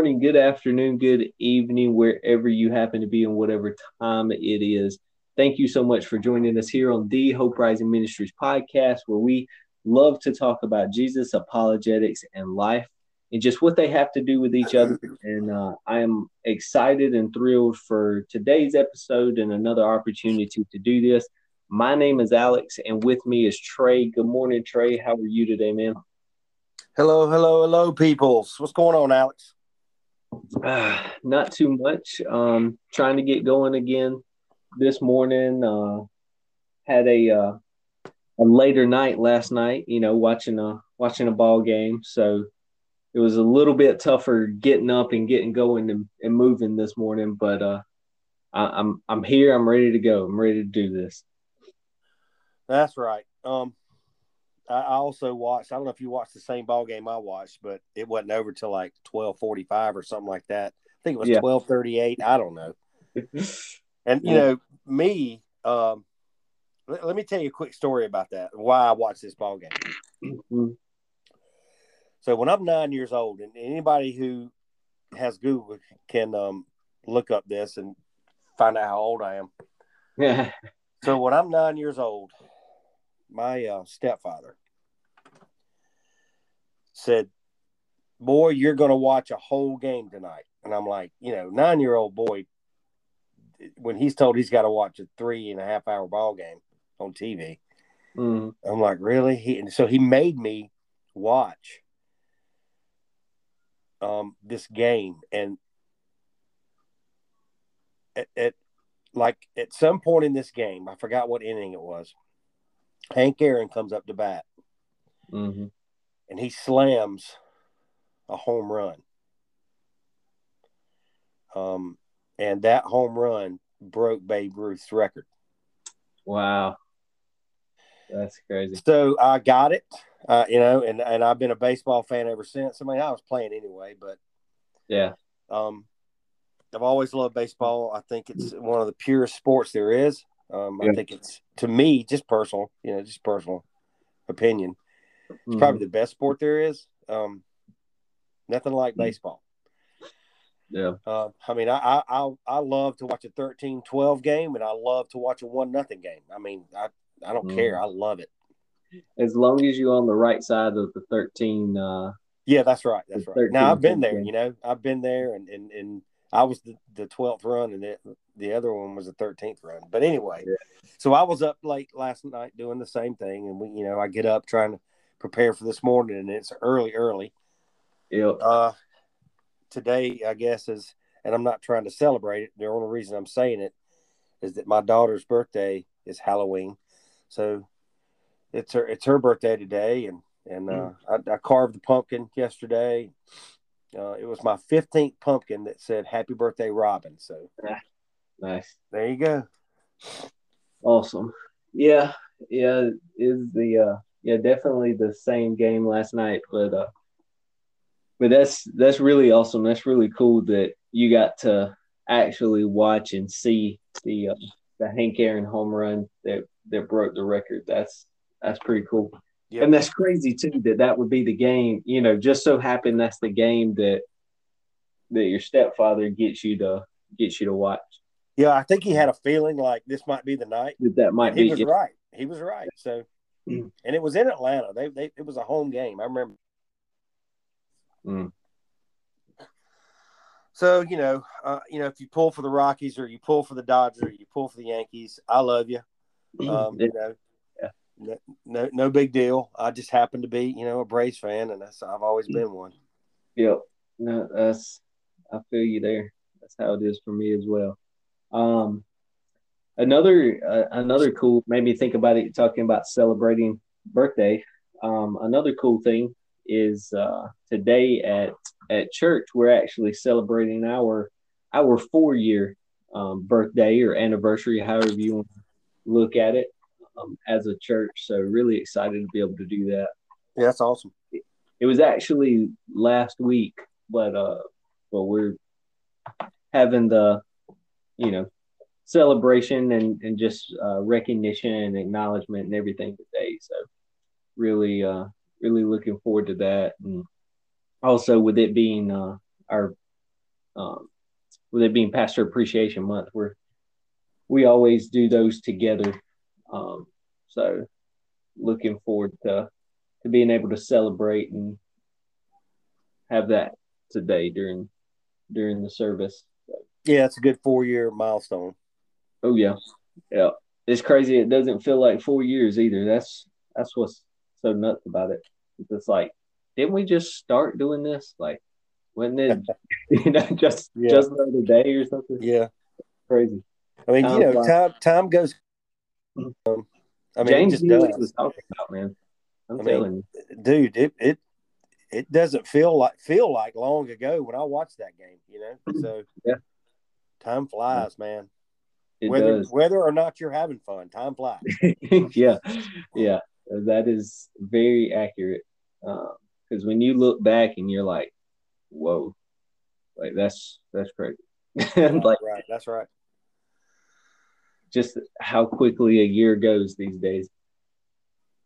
Good morning, good afternoon, good evening, wherever you happen to be and whatever time it is. Thank you so much for joining us here on the Hope Rising Ministries podcast, where we love to talk about Jesus, apologetics, and life, and just what they have to do with each other. And uh, I am excited and thrilled for today's episode and another opportunity to do this. My name is Alex, and with me is Trey. Good morning, Trey. How are you today, man? Hello, hello, hello, peoples. What's going on, Alex? Uh, not too much. Um, trying to get going again this morning. Uh, had a uh, a later night last night. You know, watching a watching a ball game, so it was a little bit tougher getting up and getting going and, and moving this morning. But uh, I, I'm I'm here. I'm ready to go. I'm ready to do this. That's right. Um, I also watched. I don't know if you watched the same ball game I watched, but it wasn't over till like twelve forty five or something like that. I think it was yeah. twelve thirty eight. I don't know. and you know me. Um, let, let, me tell you a quick story about that. Why I watched this ball game. Mm-hmm. So when I'm nine years old, and anybody who has Google can um, look up this and find out how old I am. Yeah. so when I'm nine years old, my uh, stepfather said, Boy, you're going to watch a whole game tonight. And I'm like, you know, nine year old boy, when he's told he's got to watch a three and a half hour ball game on TV, mm. I'm like, really? He, and so he made me watch um, this game. And at, at like at some point in this game, I forgot what inning it was. Hank Aaron comes up to bat. Mm-hmm and he slams a home run. Um, and that home run broke Babe Ruth's record. Wow. That's crazy. So I got it, uh, you know, and, and I've been a baseball fan ever since. I mean, I was playing anyway, but yeah. Um, I've always loved baseball. I think it's one of the purest sports there is. Um, yeah. I think it's to me just personal, you know, just personal opinion. It's mm-hmm. probably the best sport there is. Um, nothing like mm-hmm. baseball. Yeah. Uh, I mean, I, I I love to watch a 13-12 game, and I love to watch a one nothing game. I mean, I I don't mm. care. I love it. As long as you're on the right side of the thirteen. Uh, yeah, that's right. That's right. Now I've been there. You know, I've been there, and and and I was the the twelfth run, and it, the other one was the thirteenth run. But anyway, yeah. so I was up late last night doing the same thing, and we, you know, I get up trying to prepare for this morning, and it's early, early. Yeah. Uh, today, I guess is, and I'm not trying to celebrate it. The only reason I'm saying it is that my daughter's birthday is Halloween, so it's her it's her birthday today, and and uh, mm. I, I, carved the pumpkin yesterday. Uh, it was my 15th pumpkin that said "Happy Birthday, Robin." So nice. There you go. Awesome. Yeah, yeah. Is the uh, yeah, definitely the same game last night, but uh, but that's that's really awesome. That's really cool that you got to actually watch and see the uh, the Hank Aaron home run that that broke the record. That's that's pretty cool. Yep. And that's crazy too that that would be the game. You know, just so happened that's the game that that your stepfather gets you to gets you to watch. Yeah, I think he had a feeling like this might be the night. That, that might and be. He was right. He was right. So Mm. And it was in Atlanta. They, they it was a home game. I remember. Mm. So you know, uh, you know, if you pull for the Rockies or you pull for the Dodgers or you pull for the Yankees, I love you. Mm. Um, you know, yeah. no, no, no big deal. I just happen to be, you know, a Braves fan, and that's I've always been one. Yep, no, that's I feel you there. That's how it is for me as well. Um, another uh, another cool made me think about it talking about celebrating birthday. Um, another cool thing is uh, today at at church we're actually celebrating our our four year um, birthday or anniversary however you want to look at it um, as a church. So really excited to be able to do that. Yeah that's awesome. It, it was actually last week but uh but we're having the you know celebration and, and just uh, recognition and acknowledgement and everything today. So really, uh, really looking forward to that. And also with it being uh, our um, with it being Pastor Appreciation Month, we're we always do those together. Um, so looking forward to to being able to celebrate and have that today during during the service. Yeah, it's a good four year milestone. Oh yeah, yeah. It's crazy. It doesn't feel like four years either. That's that's what's so nuts about it. It's like, didn't we just start doing this? Like, when did you know just yeah. just the other day or something? Yeah, crazy. I mean, you know, time time goes. Um, I mean, James just was talking about man. I'm I telling mean, you, dude. It it it doesn't feel like feel like long ago when I watched that game. You know, so yeah, time flies, man. It whether does. whether or not you're having fun, time flies. yeah, yeah, that is very accurate. Because um, when you look back and you're like, "Whoa," like that's that's crazy. like, right, that's right. Just how quickly a year goes these days.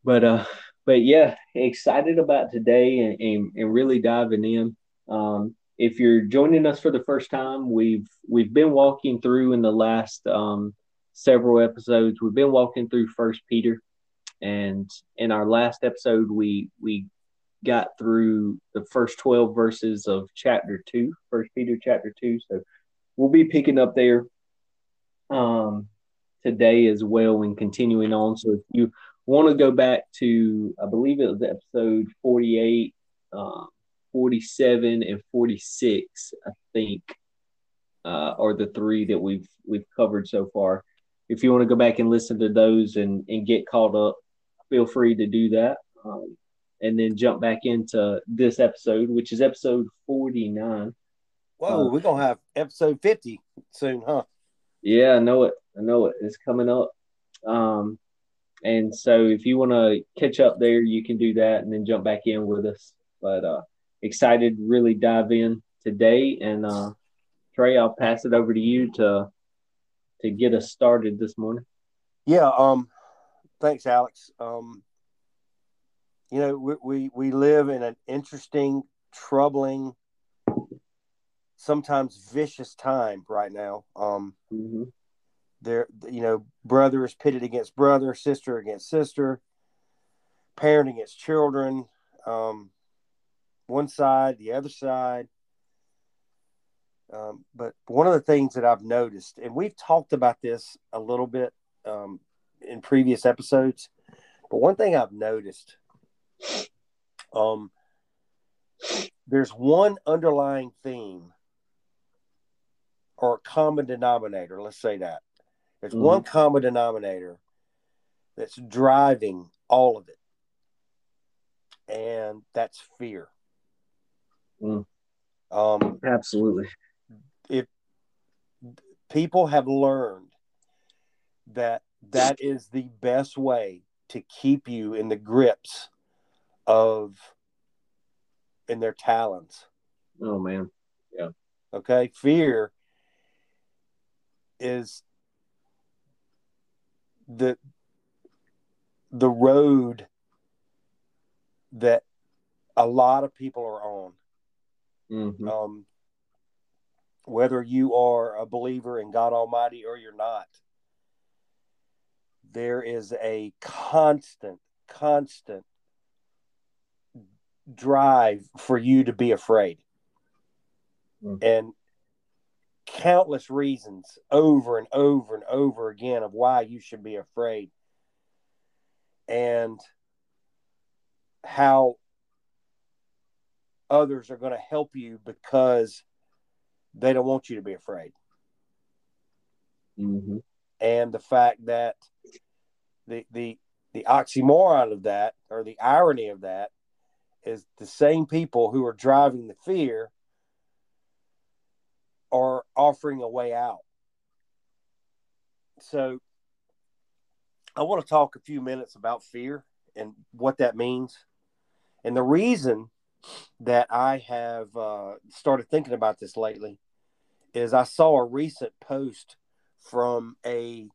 But uh, but yeah, excited about today and, and, and really diving in. Um, if you're joining us for the first time, we've we've been walking through in the last um, several episodes. We've been walking through First Peter, and in our last episode, we we got through the first twelve verses of chapter two, First Peter chapter two. So we'll be picking up there um, today as well and continuing on. So if you want to go back to, I believe it was episode forty-eight. Um, 47 and 46, I think, uh, are the three that we've we've covered so far. If you want to go back and listen to those and, and get caught up, feel free to do that. Um, and then jump back into this episode, which is episode 49. Whoa, uh, we're going to have episode 50 soon, huh? Yeah, I know it. I know it. It's coming up. Um, and so if you want to catch up there, you can do that and then jump back in with us. But uh, excited to really dive in today. And uh, Trey, I'll pass it over to you to to get us started this morning. Yeah. Um. Thanks, Alex. Um. You know, we we, we live in an interesting, troubling, sometimes vicious time right now. Um. Mm-hmm. There, you know, brother is pitted against brother, sister against sister, parent against children. Um, one side, the other side. Um, but one of the things that I've noticed, and we've talked about this a little bit um, in previous episodes, but one thing I've noticed, um, there's one underlying theme or common denominator. Let's say that there's mm-hmm. one common denominator that's driving all of it, and that's fear. Mm. Um, Absolutely. If people have learned that that is the best way to keep you in the grips of in their talons. Oh man. Yeah. Okay. Fear is the the road that a lot of people are on Mm-hmm. Um, whether you are a believer in God Almighty or you're not, there is a constant, constant drive for you to be afraid. Mm-hmm. And countless reasons over and over and over again of why you should be afraid. And how others are going to help you because they don't want you to be afraid. Mm-hmm. And the fact that the the the oxymoron of that or the irony of that is the same people who are driving the fear are offering a way out. So I want to talk a few minutes about fear and what that means. And the reason that I have uh, started thinking about this lately is I saw a recent post from a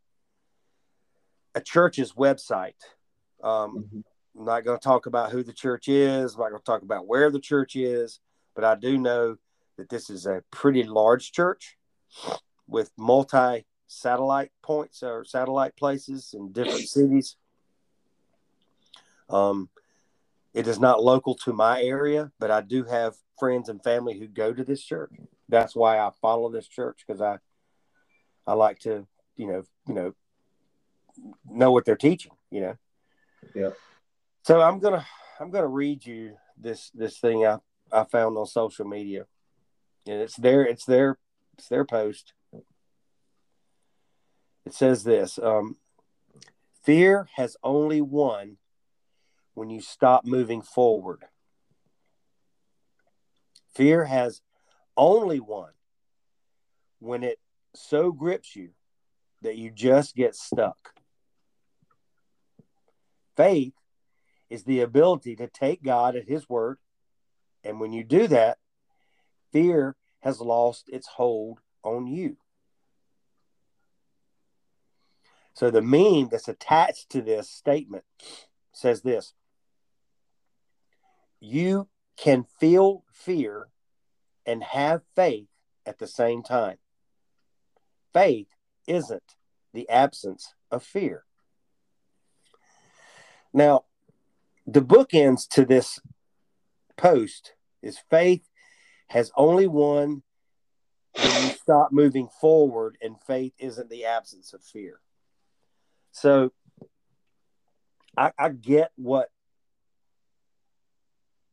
a church's website. Um, mm-hmm. I'm not going to talk about who the church is. I'm not going to talk about where the church is. but I do know that this is a pretty large church with multi satellite points or satellite places in different cities. Um, it is not local to my area, but I do have friends and family who go to this church. That's why I follow this church because I I like to, you know, you know, know what they're teaching, you know. Yeah. So I'm gonna I'm gonna read you this this thing I, I found on social media. And it's their it's their it's their post. It says this um, fear has only won when you stop moving forward. Fear has only won when it so grips you that you just get stuck. Faith is the ability to take God at His word. And when you do that, fear has lost its hold on you. So the meme that's attached to this statement says this You can feel fear and have faith at the same time. Faith isn't the absence of fear. Now, the bookends to this post is faith has only won when you stop moving forward, and faith isn't the absence of fear. So I, I get what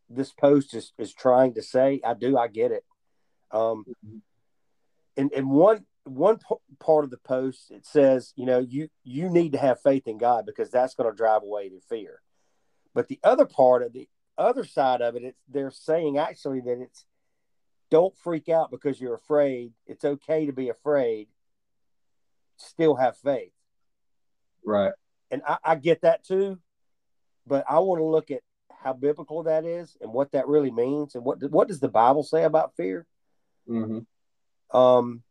this post is, is trying to say. I do. I get it. Um, and, and one one p- part of the post it says, you know, you you need to have faith in God because that's going to drive away the fear. But the other part of the other side of it, it's they're saying actually that it's don't freak out because you're afraid. It's okay to be afraid. Still have faith. Right. And I, I get that too, but I want to look at how biblical that is and what that really means and what what does the Bible say about fear. Mm-hmm. Um,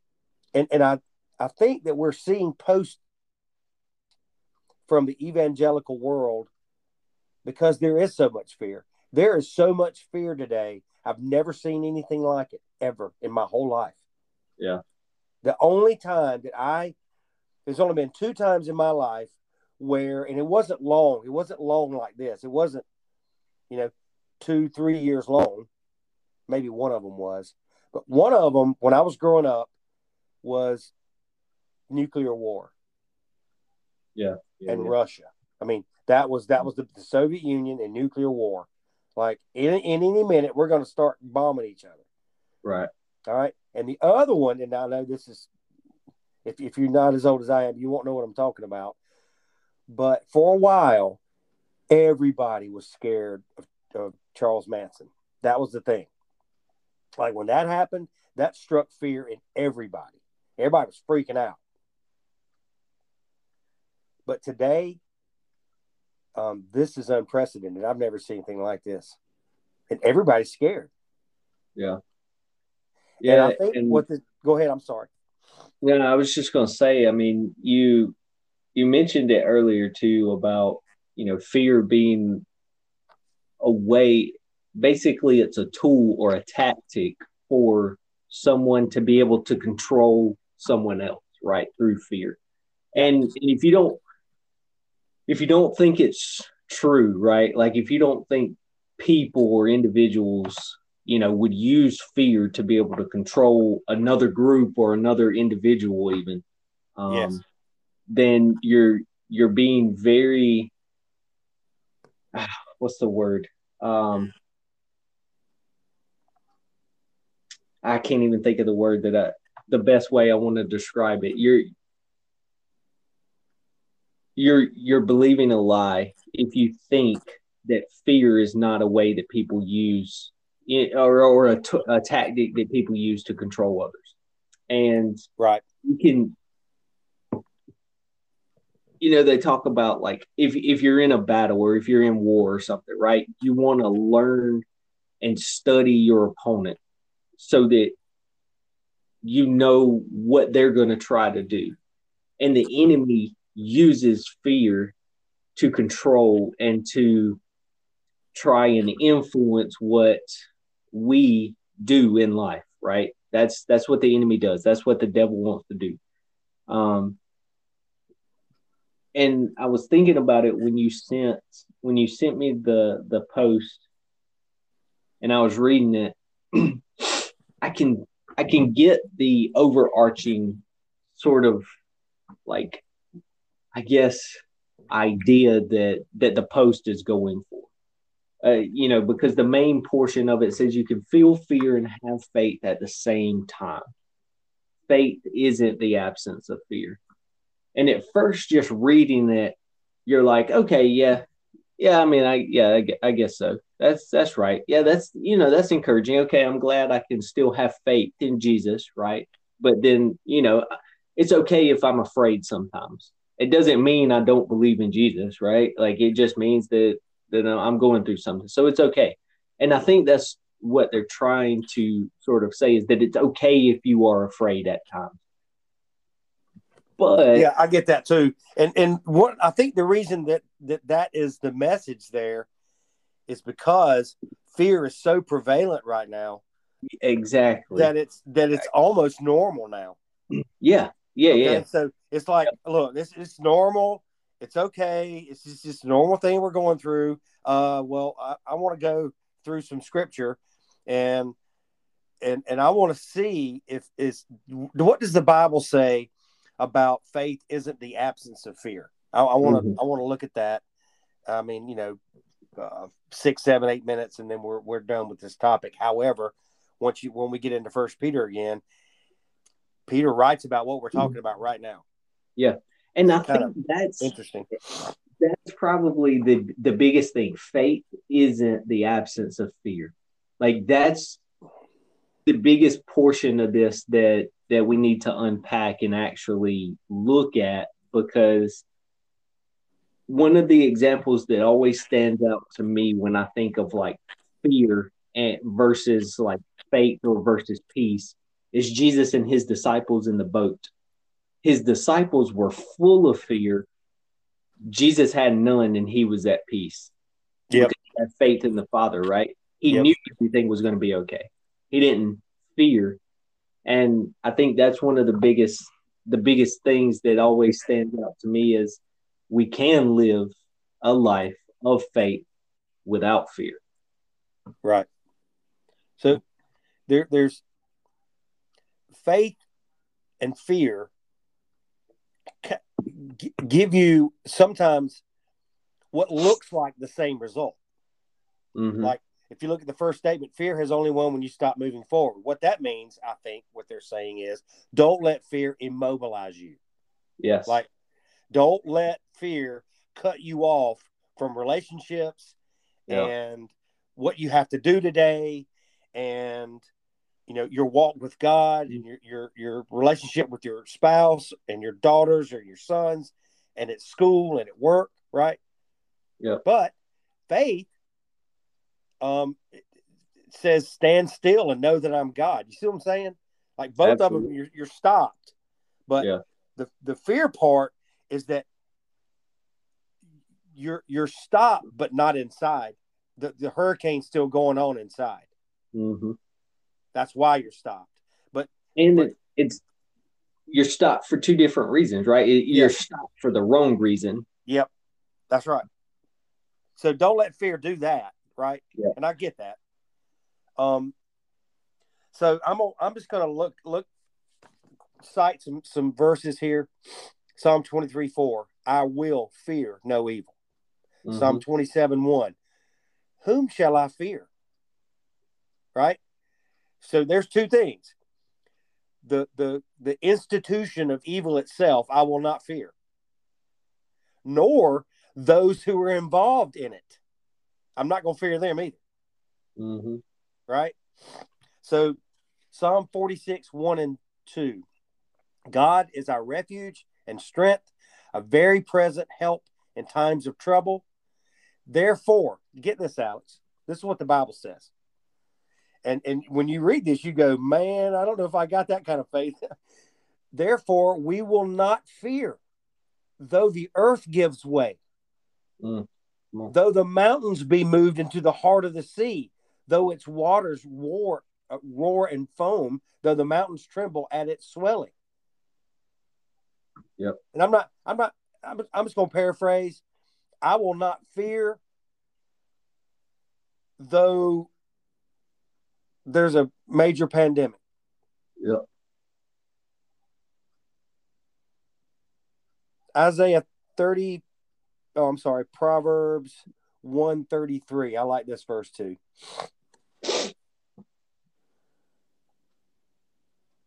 and and I I think that we're seeing post from the evangelical world because there is so much fear. There is so much fear today. I've never seen anything like it ever in my whole life. Yeah. The only time that I there's only been two times in my life where, and it wasn't long. It wasn't long like this. It wasn't, you know, two, three years long. Maybe one of them was, but one of them when I was growing up was nuclear war. Yeah. yeah and yeah. Russia. I mean, that was that was the, the Soviet Union and nuclear war. Like in, in any minute, we're going to start bombing each other. Right. All right. And the other one, and I know this is if, if you're not as old as I am, you won't know what I'm talking about. But for a while, everybody was scared of, of Charles Manson. That was the thing. Like when that happened, that struck fear in everybody. Everybody was freaking out. But today, um, this is unprecedented. I've never seen anything like this. And everybody's scared. Yeah. Yeah. And I think and, what the go ahead, I'm sorry. Yeah, I was just gonna say, I mean, you you mentioned it earlier too about, you know, fear being a way basically it's a tool or a tactic for someone to be able to control someone else, right? Through fear. And, and if you don't if you don't think it's true, right? Like if you don't think people or individuals you know would use fear to be able to control another group or another individual even um, yes. Then you're you're being very what's the word? Um, i can't even think of the word that i the best way i want to describe it. You're you're you're believing a lie if you think that fear is not a way that people use or, or a, t- a tactic that people use to control others. And right, you can, you know, they talk about like if if you're in a battle or if you're in war or something, right? You want to learn and study your opponent so that you know what they're going to try to do. And the enemy uses fear to control and to try and influence what we do in life, right? That's that's what the enemy does. That's what the devil wants to do. Um, and I was thinking about it when you sent when you sent me the the post, and I was reading it. I can I can get the overarching sort of like I guess idea that that the post is going for. Uh, you know, because the main portion of it says you can feel fear and have faith at the same time. Faith isn't the absence of fear. And at first, just reading it, you're like, okay, yeah, yeah. I mean, I yeah, I, I guess so. That's that's right. Yeah, that's you know that's encouraging. Okay, I'm glad I can still have faith in Jesus, right? But then you know, it's okay if I'm afraid sometimes. It doesn't mean I don't believe in Jesus, right? Like it just means that that I'm going through something. So it's okay. And I think that's what they're trying to sort of say is that it's okay if you are afraid at times. But yeah, I get that too. And and what I think the reason that that that is the message there is because fear is so prevalent right now. Exactly. That it's that it's almost normal now. Yeah. Yeah, okay? yeah. So it's like, look, this is normal. It's okay. It's just, just a normal thing we're going through. Uh, well, I, I want to go through some scripture, and and and I want to see if is what does the Bible say about faith isn't the absence of fear. I want to mm-hmm. I want to look at that. I mean, you know, uh, six, seven, eight minutes, and then we're we're done with this topic. However, once you when we get into First Peter again, Peter writes about what we're talking mm-hmm. about right now. Yeah, and I think that's interesting. That's probably the the biggest thing. Faith isn't the absence of fear. Like that's the biggest portion of this that that we need to unpack and actually look at because one of the examples that always stands out to me when I think of like fear and versus like faith or versus peace is Jesus and his disciples in the boat his disciples were full of fear. Jesus had none and he was at peace. Yeah. Had faith in the Father, right? He yep. knew everything was going to be okay. He didn't fear. And I think that's one of the biggest the biggest things that always stands out to me is we can live a life of faith without fear. Right. So there there's faith and fear give you sometimes what looks like the same result. Mm-hmm. Like if you look at the first statement, fear has only won when you stop moving forward. What that means, I think, what they're saying is don't let fear immobilize you. Yes. Like don't let fear cut you off from relationships yeah. and what you have to do today and you know your walk with God and your your your relationship with your spouse and your daughters or your sons and at school and at work, right? Yeah. But faith um says stand still and know that I'm God. You see what I'm saying? Like both Absolutely. of them you're, you're stopped. But yeah. the the fear part is that you're you're stopped but not inside. The the hurricane's still going on inside. Mm-hmm. That's why you're stopped. But and but, it's you're stopped for two different reasons, right? You're stopped for the wrong reason. Yep, that's right. So don't let fear do that, right? Yeah. And I get that. Um. So I'm I'm just gonna look look cite some some verses here. Psalm 23 4. I will fear no evil. Mm-hmm. Psalm 27 1. Whom shall I fear? Right? So there's two things. The the the institution of evil itself I will not fear. Nor those who are involved in it. I'm not going to fear them either. Mm-hmm. Right? So Psalm 46, 1 and 2. God is our refuge and strength, a very present help in times of trouble. Therefore, get this, Alex. This is what the Bible says and and when you read this, you go, man, I don't know if I got that kind of faith. Therefore, we will not fear, though the earth gives way, mm. Though the mountains be moved into the heart of the sea, though its waters war uh, roar and foam, though the mountains tremble at its swelling. Yep. And I'm not, I'm not, I'm, I'm just going to paraphrase. I will not fear, though there's a major pandemic. Yep. Isaiah 30, oh, I'm sorry, Proverbs 133. I like this verse too.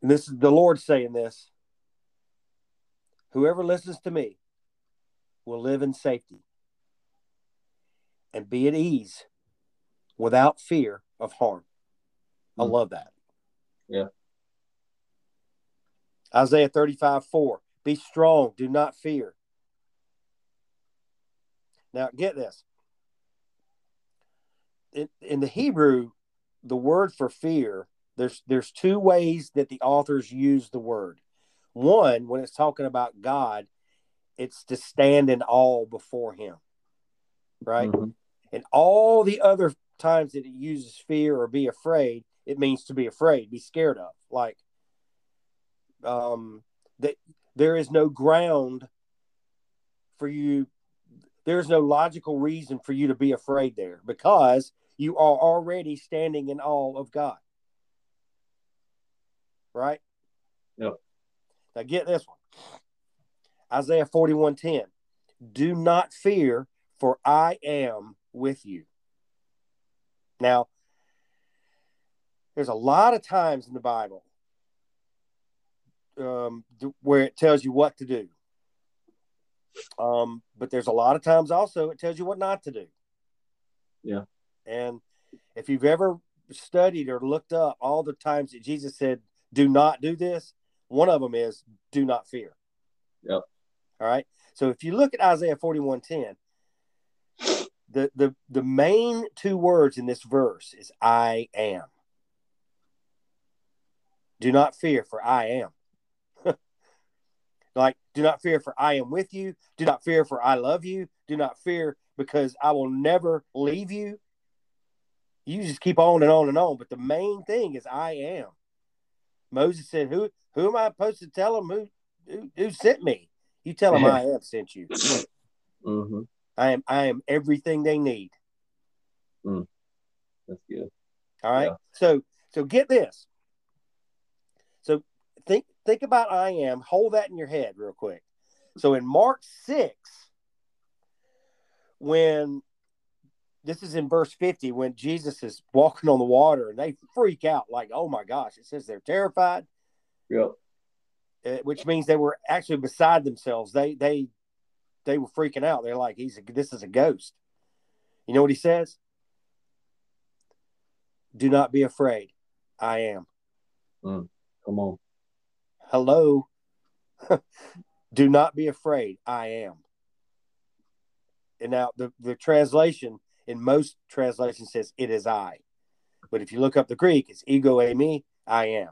And this is the Lord saying this. Whoever listens to me will live in safety and be at ease without fear of harm. I Mm. love that. Yeah. Isaiah 35 4. Be strong, do not fear. Now, get this. In, in the Hebrew, the word for fear, there's there's two ways that the authors use the word. One, when it's talking about God, it's to stand in awe before him. Right? Mhm. And all the other times that it uses fear or be afraid, it means to be afraid, be scared of. Like um that there is no ground for you there's no logical reason for you to be afraid there because you are already standing in awe of God. Right? Yep. Now get this one. Isaiah 41:10. Do not fear, for I am with you. Now, there's a lot of times in the Bible um, where it tells you what to do. Um, but there's a lot of times also it tells you what not to do. Yeah. And if you've ever studied or looked up all the times that Jesus said, do not do this, one of them is do not fear. Yep. All right. So if you look at Isaiah 41:10, the the the main two words in this verse is I am. Do not fear, for I am. Like, do not fear, for I am with you. Do not fear, for I love you. Do not fear, because I will never leave you. You just keep on and on and on. But the main thing is I am. Moses said, Who who am I supposed to tell them who who, who sent me? You tell them I have sent you. Mhm. I am I am everything they need. That's good. All right. Yeah. So so get this. So think about I am. Hold that in your head real quick. So in Mark 6, when this is in verse 50, when Jesus is walking on the water and they freak out, like, oh my gosh, it says they're terrified, Yep. uh, which means they were actually beside themselves. They they they were freaking out. They're like, he's a, this is a ghost. You know what he says? Do not be afraid. I am. Come on. Hello. Do not be afraid. I am. And now the, the translation in most translations says it is I. But if you look up the Greek, it's ego eimi, I am.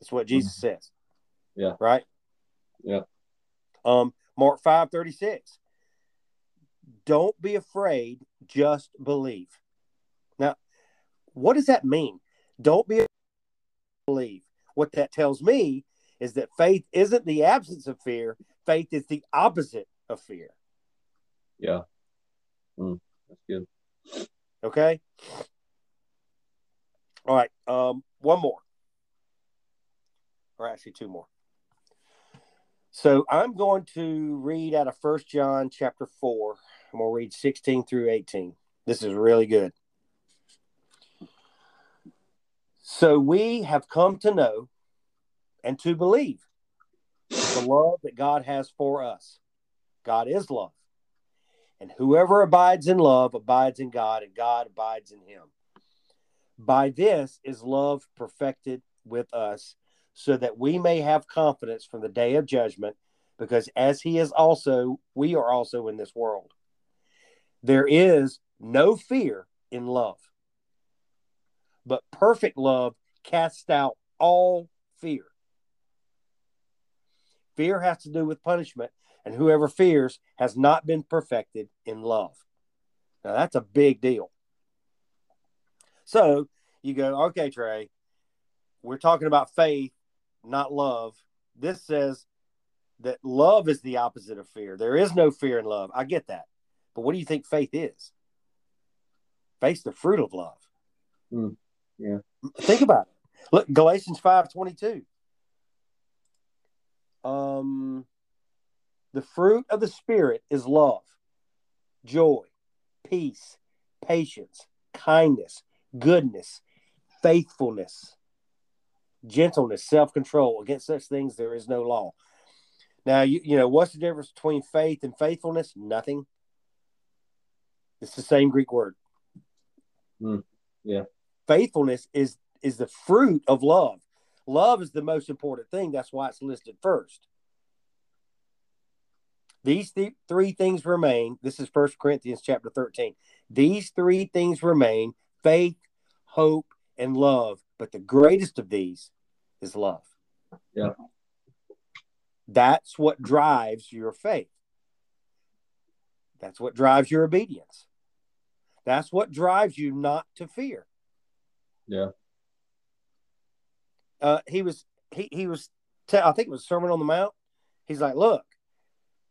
That's what Jesus says. Yeah. Right? Yeah. Um, Mark 5 36. Don't be afraid, just believe. Now, what does that mean? Don't be believe. What that tells me is that faith isn't the absence of fear, faith is the opposite of fear. Yeah. Mm, that's good. Okay. All right. Um, one more. Or actually two more. So I'm going to read out of First John chapter 4. I'm going to read 16 through 18. This is really good. So we have come to know and to believe the love that God has for us. God is love. And whoever abides in love abides in God, and God abides in him. By this is love perfected with us, so that we may have confidence from the day of judgment, because as he is also, we are also in this world. There is no fear in love, but perfect love casts out all fear. Fear has to do with punishment, and whoever fears has not been perfected in love. Now, that's a big deal. So you go, okay, Trey, we're talking about faith, not love. This says that love is the opposite of fear. There is no fear in love. I get that. But what do you think faith is? Faith's the fruit of love. Mm, yeah. Think about it. Look, Galatians 5 22. Um, the fruit of the Spirit is love, joy, peace, patience, kindness, goodness, faithfulness, gentleness, self control. Against such things, there is no law. Now, you, you know, what's the difference between faith and faithfulness? Nothing. It's the same Greek word. Mm, yeah. Faithfulness is is the fruit of love. Love is the most important thing. That's why it's listed first. These th- three things remain. This is First Corinthians chapter 13. These three things remain faith, hope, and love. But the greatest of these is love. Yeah. That's what drives your faith. That's what drives your obedience. That's what drives you not to fear. Yeah. Uh, he was he he was I think it was Sermon on the Mount. He's like, look,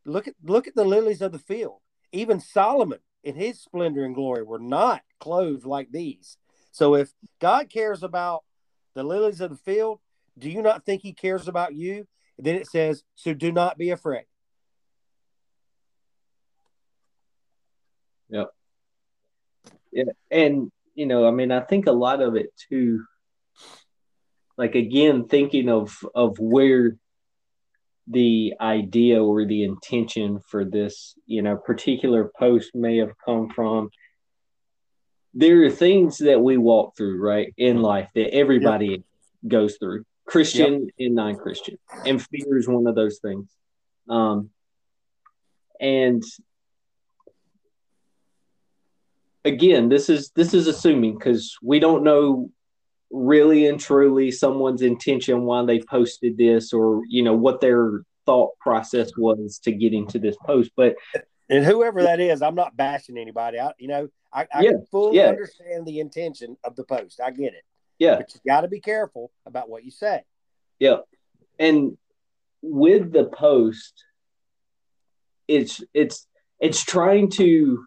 look at look at the lilies of the field. Even Solomon in his splendor and glory were not clothed like these. So if God cares about the lilies of the field, do you not think he cares about you? then it says, so do not be afraid. Yep. Yeah. And, you know, I mean, I think a lot of it too, like again, thinking of of where the idea or the intention for this, you know, particular post may have come from. There are things that we walk through, right, in life that everybody yep. goes through, Christian yep. and non-Christian, and fear is one of those things. Um, and again, this is this is assuming because we don't know really and truly someone's intention why they posted this or you know what their thought process was to getting to this post but and whoever that is i'm not bashing anybody. I you know i, I yeah, can fully yeah. understand the intention of the post. I get it. Yeah. But you got to be careful about what you say. Yeah. And with the post it's it's it's trying to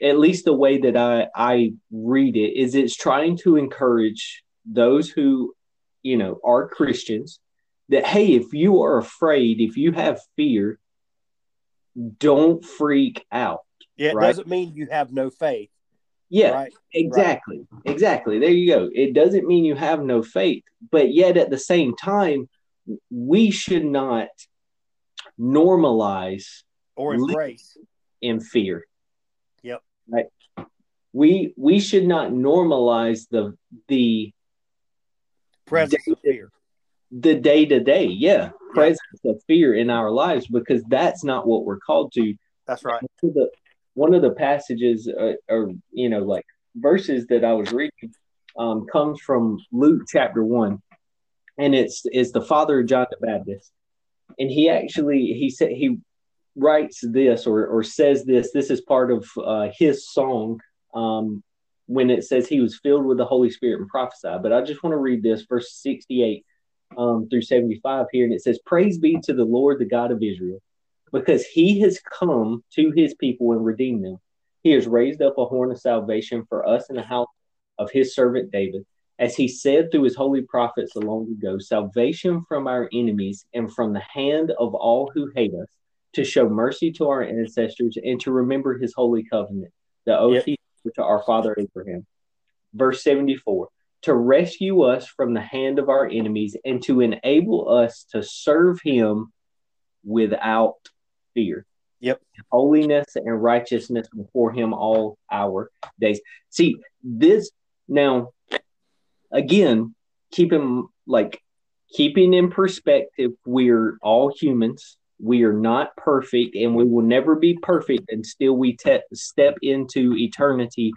at least the way that i i read it is it's trying to encourage those who, you know, are Christians that, hey, if you are afraid, if you have fear, don't freak out. Yeah, it right? doesn't mean you have no faith. Yeah, right? exactly. Right. Exactly. There you go. It doesn't mean you have no faith, but yet at the same time, we should not normalize or embrace in fear. Yep. Right. We we should not normalize the the presence day, of fear. The day to day, yeah, presence yeah. of fear in our lives because that's not what we're called to. That's right. One of the, one of the passages, uh, or you know, like verses that I was reading, um, comes from Luke chapter one, and it's it's the father of John the Baptist, and he actually he said he writes this or or says this. This is part of uh, his song um, when it says he was filled with the Holy Spirit and prophesied. But I just want to read this, verse 68 um, through 75 here. And it says, Praise be to the Lord, the God of Israel, because he has come to his people and redeemed them. He has raised up a horn of salvation for us in the house of his servant David. As he said through his holy prophets a long ago, salvation from our enemies and from the hand of all who hate us, to show mercy to our ancestors and to remember his holy covenant, the oath yep. he to our father Abraham. Verse 74 to rescue us from the hand of our enemies and to enable us to serve him without fear. Yep. Holiness and righteousness before him all our days. See, this now again, keeping like keeping in perspective, we're all humans. We are not perfect and we will never be perfect until we te- step into eternity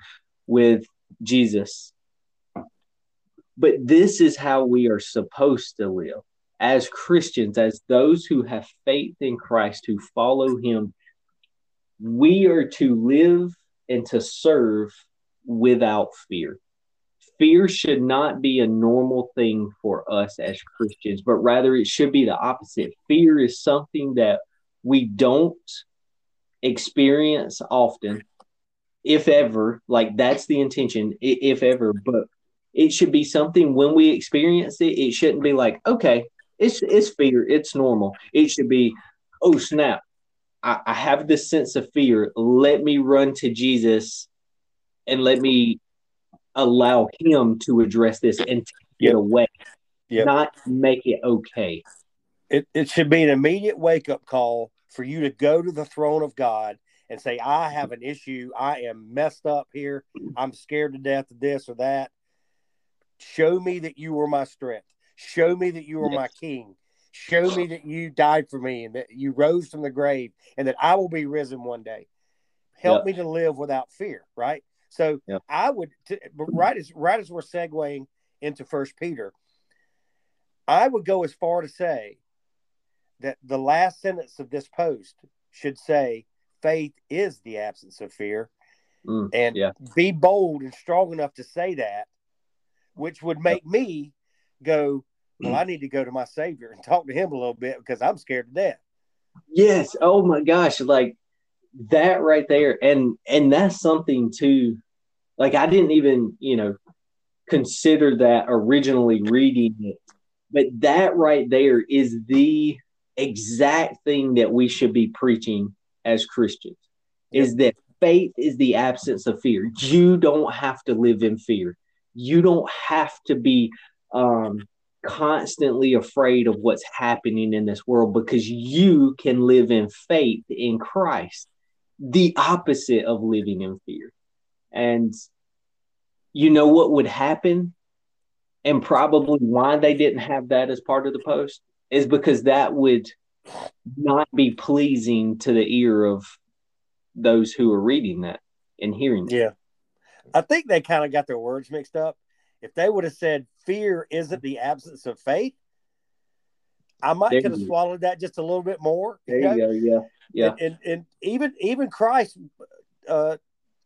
with Jesus. But this is how we are supposed to live as Christians, as those who have faith in Christ, who follow Him. We are to live and to serve without fear. Fear should not be a normal thing for us as Christians, but rather it should be the opposite. Fear is something that we don't experience often, if ever. Like that's the intention, if ever. But it should be something when we experience it. It shouldn't be like, okay, it's it's fear, it's normal. It should be, oh snap, I, I have this sense of fear. Let me run to Jesus, and let me allow Him to address this and take yep. it away, yep. not make it okay. It it should be an immediate wake up call for you to go to the throne of God and say, I have an issue. I am messed up here. I'm scared to death of this or that. Show me that you were my strength. Show me that you were yes. my king. Show me that you died for me and that you rose from the grave and that I will be risen one day. Help me to live without fear, right? So I would, t- right as right as we're segueing into First Peter, I would go as far to say that the last sentence of this post should say, "Faith is the absence of fear," mm, and yeah. be bold and strong enough to say that, which would make me go, "Well, I need to go to my Savior and talk to Him a little bit because I'm scared to death." Yes. Oh my gosh! Like that right there, and and that's something too. Like I didn't even, you know, consider that originally reading it, but that right there is the exact thing that we should be preaching as Christians is that faith is the absence of fear. You don't have to live in fear. You don't have to be um, constantly afraid of what's happening in this world because you can live in faith in Christ, the opposite of living in fear. And you know what would happen, and probably why they didn't have that as part of the post is because that would not be pleasing to the ear of those who are reading that and hearing that. Yeah. I think they kind of got their words mixed up. If they would have said fear isn't the absence of faith, I might could have swallowed that just a little bit more. There you, know? you go. Yeah. Yeah. And, and, and even even Christ uh,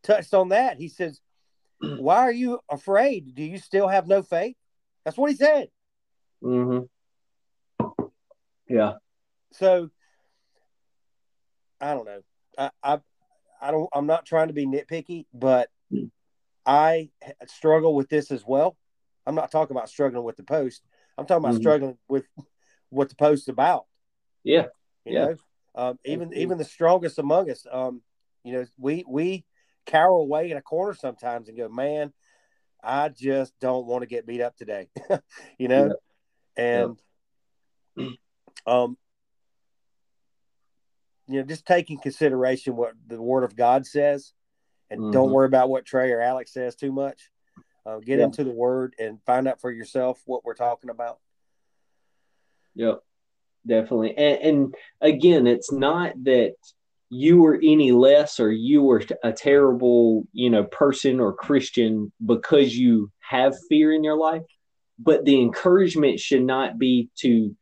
touched on that. He says, Why are you afraid? Do you still have no faith? That's what he said. Mm-hmm. Yeah. So I don't know. I, I I don't. I'm not trying to be nitpicky, but I struggle with this as well. I'm not talking about struggling with the post. I'm talking about mm-hmm. struggling with what the post's about. Yeah. You yeah. know, um, even even the strongest among us, um, you know, we we cower away in a corner sometimes and go, man, I just don't want to get beat up today. you know, yeah. and yeah. um, you know, just taking consideration what the Word of God says, and mm-hmm. don't worry about what Trey or Alex says too much. Uh, get yeah. into the Word and find out for yourself what we're talking about. Yep, definitely. And, and again, it's not that you were any less or you were a terrible, you know, person or Christian because you have fear in your life. But the encouragement should not be to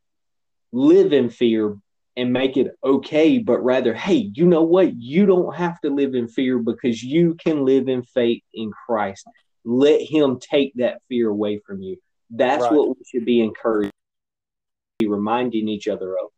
live in fear, and make it okay, but rather, hey, you know what? You don't have to live in fear because you can live in faith in Christ. Let Him take that fear away from you. That's right. what we should be encouraged, be reminding each other of.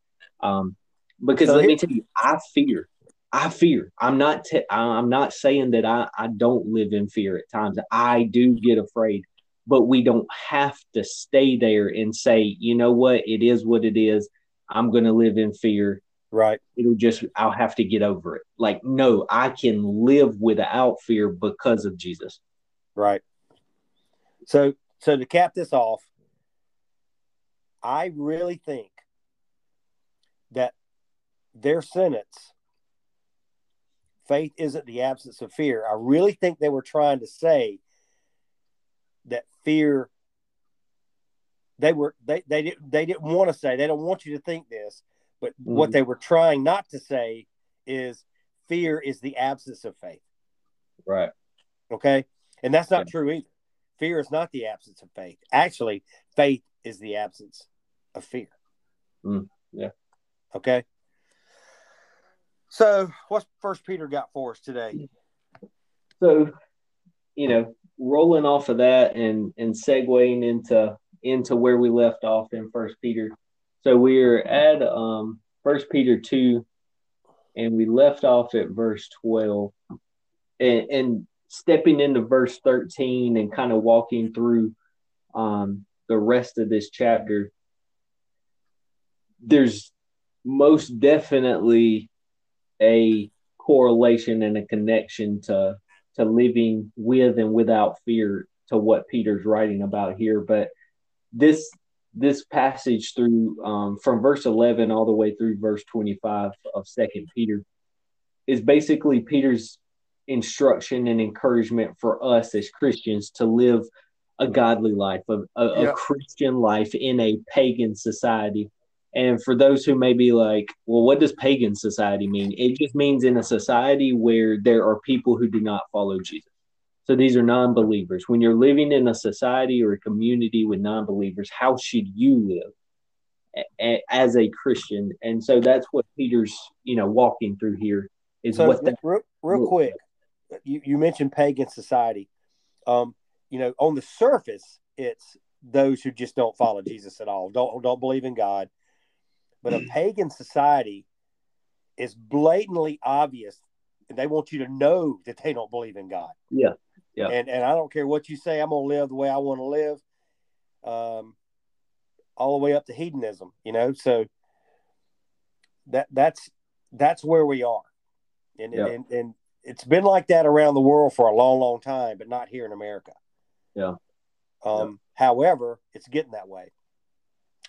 Um, because so let me tell you, I fear. I fear. I'm not. I'm not saying that I, I don't live in fear at times. I do get afraid, but we don't have to stay there and say, you know what? It is what it is. I'm going to live in fear. Right. It'll just, I'll have to get over it. Like, no, I can live without fear because of Jesus. Right. So, so to cap this off, I really think that their sentence, faith isn't the absence of fear. I really think they were trying to say that fear they were they they didn't they didn't want to say they don't want you to think this but mm-hmm. what they were trying not to say is fear is the absence of faith. Right. Okay? And that's not yeah. true either. Fear is not the absence of faith. Actually faith is the absence of fear. Mm, yeah. Okay so what's first peter got for us today so you know rolling off of that and and segueing into into where we left off in First Peter. So we're at um First Peter two, and we left off at verse twelve, and, and stepping into verse thirteen and kind of walking through um the rest of this chapter. There's most definitely a correlation and a connection to to living with and without fear to what Peter's writing about here. But this this passage through um, from verse 11 all the way through verse 25 of second peter is basically peter's instruction and encouragement for us as christians to live a godly life a, a, yeah. a christian life in a pagan society and for those who may be like, well, what does pagan society mean? It just means in a society where there are people who do not follow Jesus. So these are non believers. When you're living in a society or a community with non believers, how should you live as a Christian? And so that's what Peter's, you know, walking through here is so what that. Real, real quick, you, you mentioned pagan society. Um, you know, on the surface, it's those who just don't follow Jesus at all, don't don't believe in God but a pagan society is blatantly obvious, and they want you to know that they don't believe in God. Yeah, yeah. And and I don't care what you say. I'm gonna live the way I want to live, um, all the way up to hedonism. You know, so that that's that's where we are, and yeah. and and it's been like that around the world for a long, long time, but not here in America. Yeah. Um, yeah. However, it's getting that way.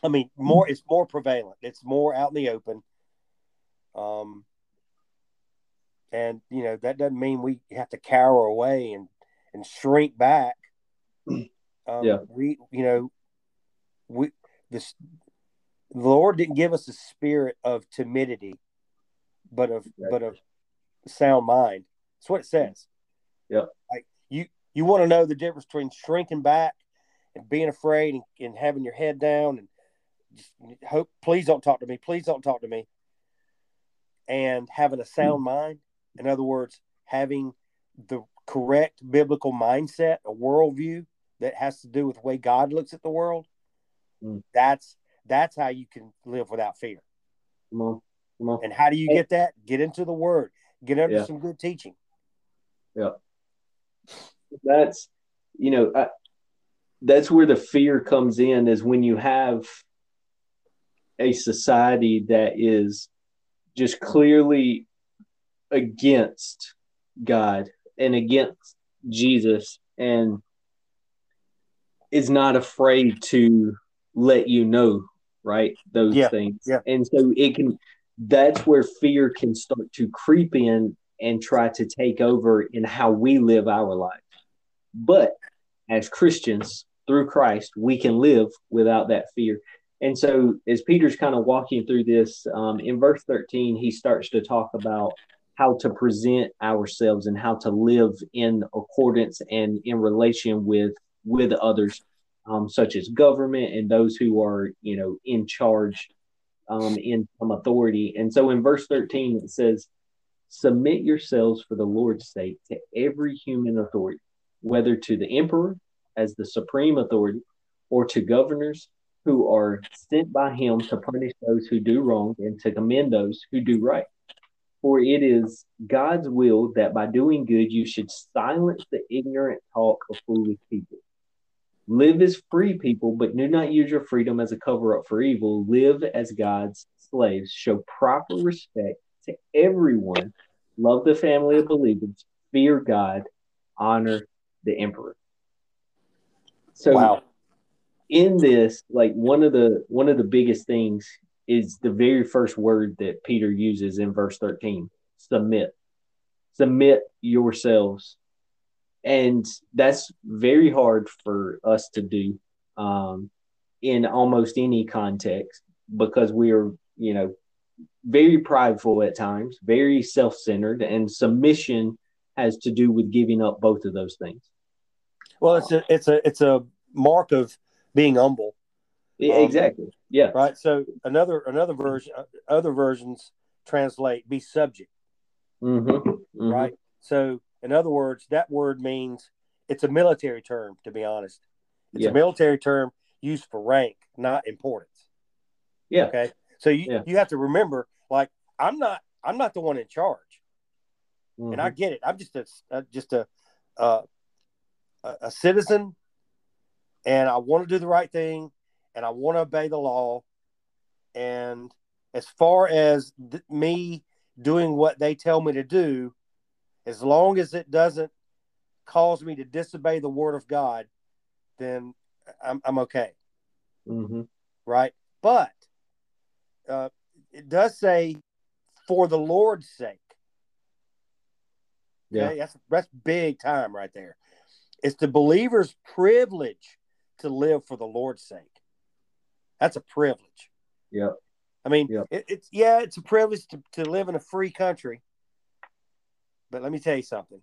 I mean, more it's more prevalent. It's more out in the open. Um, and you know that doesn't mean we have to cower away and and shrink back. Um, yeah, we you know we this the Lord didn't give us a spirit of timidity, but of right. but of sound mind. That's what it says. Yeah, like you you want to know the difference between shrinking back and being afraid and, and having your head down and just hope please don't talk to me please don't talk to me and having a sound mind in other words having the correct biblical mindset a worldview that has to do with the way god looks at the world mm. that's that's how you can live without fear Come on. Come on. and how do you get that get into the word get under yeah. some good teaching yeah that's you know I, that's where the fear comes in is when you have a society that is just clearly against God and against Jesus and is not afraid to let you know, right? Those yeah, things. Yeah. And so it can that's where fear can start to creep in and try to take over in how we live our life. But as Christians, through Christ, we can live without that fear. And so, as Peter's kind of walking through this, um, in verse 13, he starts to talk about how to present ourselves and how to live in accordance and in relation with with others, um, such as government and those who are, you know, in charge, um, in some authority. And so, in verse 13, it says, "Submit yourselves for the Lord's sake to every human authority, whether to the emperor as the supreme authority, or to governors." Who are sent by him to punish those who do wrong and to commend those who do right. For it is God's will that by doing good you should silence the ignorant talk of foolish people. Live as free people, but do not use your freedom as a cover up for evil. Live as God's slaves. Show proper respect to everyone. Love the family of believers. Fear God. Honor the emperor. So, wow in this, like one of the one of the biggest things is the very first word that Peter uses in verse 13 submit. Submit yourselves. And that's very hard for us to do um, in almost any context because we are, you know, very prideful at times, very self centered, and submission has to do with giving up both of those things. Well, it's a it's a it's a mark of being humble. Yeah, um, exactly. Yeah. Right. So another another version, other versions translate be subject. Mm-hmm. Mm-hmm. Right. So in other words, that word means it's a military term, to be honest. It's Yeah. a military term used for rank, not importance. Yeah. Okay. So you, Yeah. you have to remember, like, I'm not I'm not the one in charge, and Mm-hmm. I get it. I'm just a uh, just a uh, a, a citizen, and I want to do the right thing, and I want to obey the law. And as far as th- me doing what they tell me to do, as long as it doesn't cause me to disobey the word of God, then I'm, I'm okay hmm right? But uh, it does say for the Lord's sake. Yeah. Okay? That's that's big time right there. It's the believer's privilege to live for the Lord's sake. That's a privilege. Yeah. I mean, Yep. it, it's yeah, it's a privilege to, to live in a free country. But let me tell you something.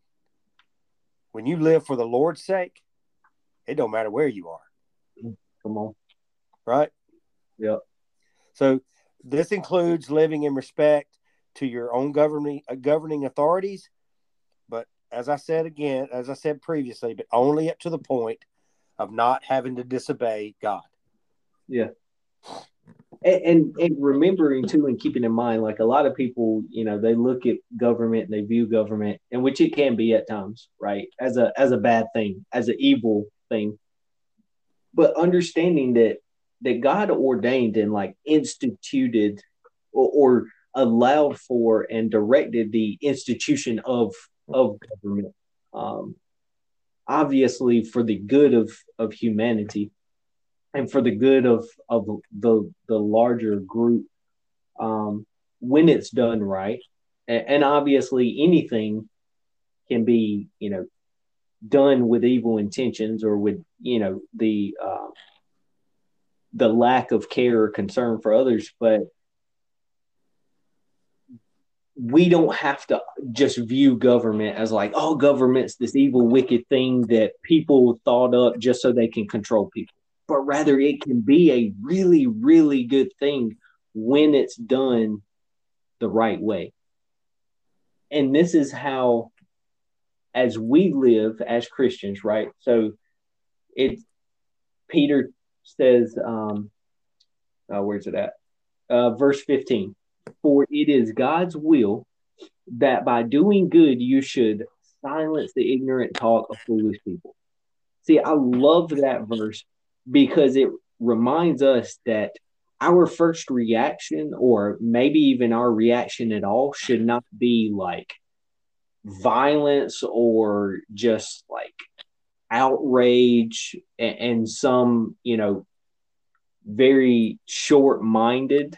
When you live for the Lord's sake, it don't matter where you are Come on. right? Yeah. So this includes living in respect to your own governing uh, governing authorities, but as I said again, as I said previously, but only up to the point of not having to disobey God. And, and and remembering too and keeping in mind like a lot of people you know they look at government and they view government and which it can be at times right as a as a bad thing as an evil thing but understanding that that god ordained and like instituted or, or allowed for and directed the institution of of government um obviously for the good of of humanity and for the good of of the the larger group um, when it's done right. And, obviously anything can be you know done with evil intentions or with you know the uh, the lack of care or concern for others but we don't have to just view government as like oh government's this evil wicked thing that people thought up just so they can control people but rather it can be a really, really good thing when it's done the right way. And this is how, as we live as Christians, right? So it, Peter says, um, uh, where's it at? Uh, verse 15 For it is God's will that by doing good you should silence the ignorant talk of foolish people. See, I love that verse because it reminds us that our first reaction, or maybe even our reaction at all, should not be like violence or just like outrage and, some, you know, very short minded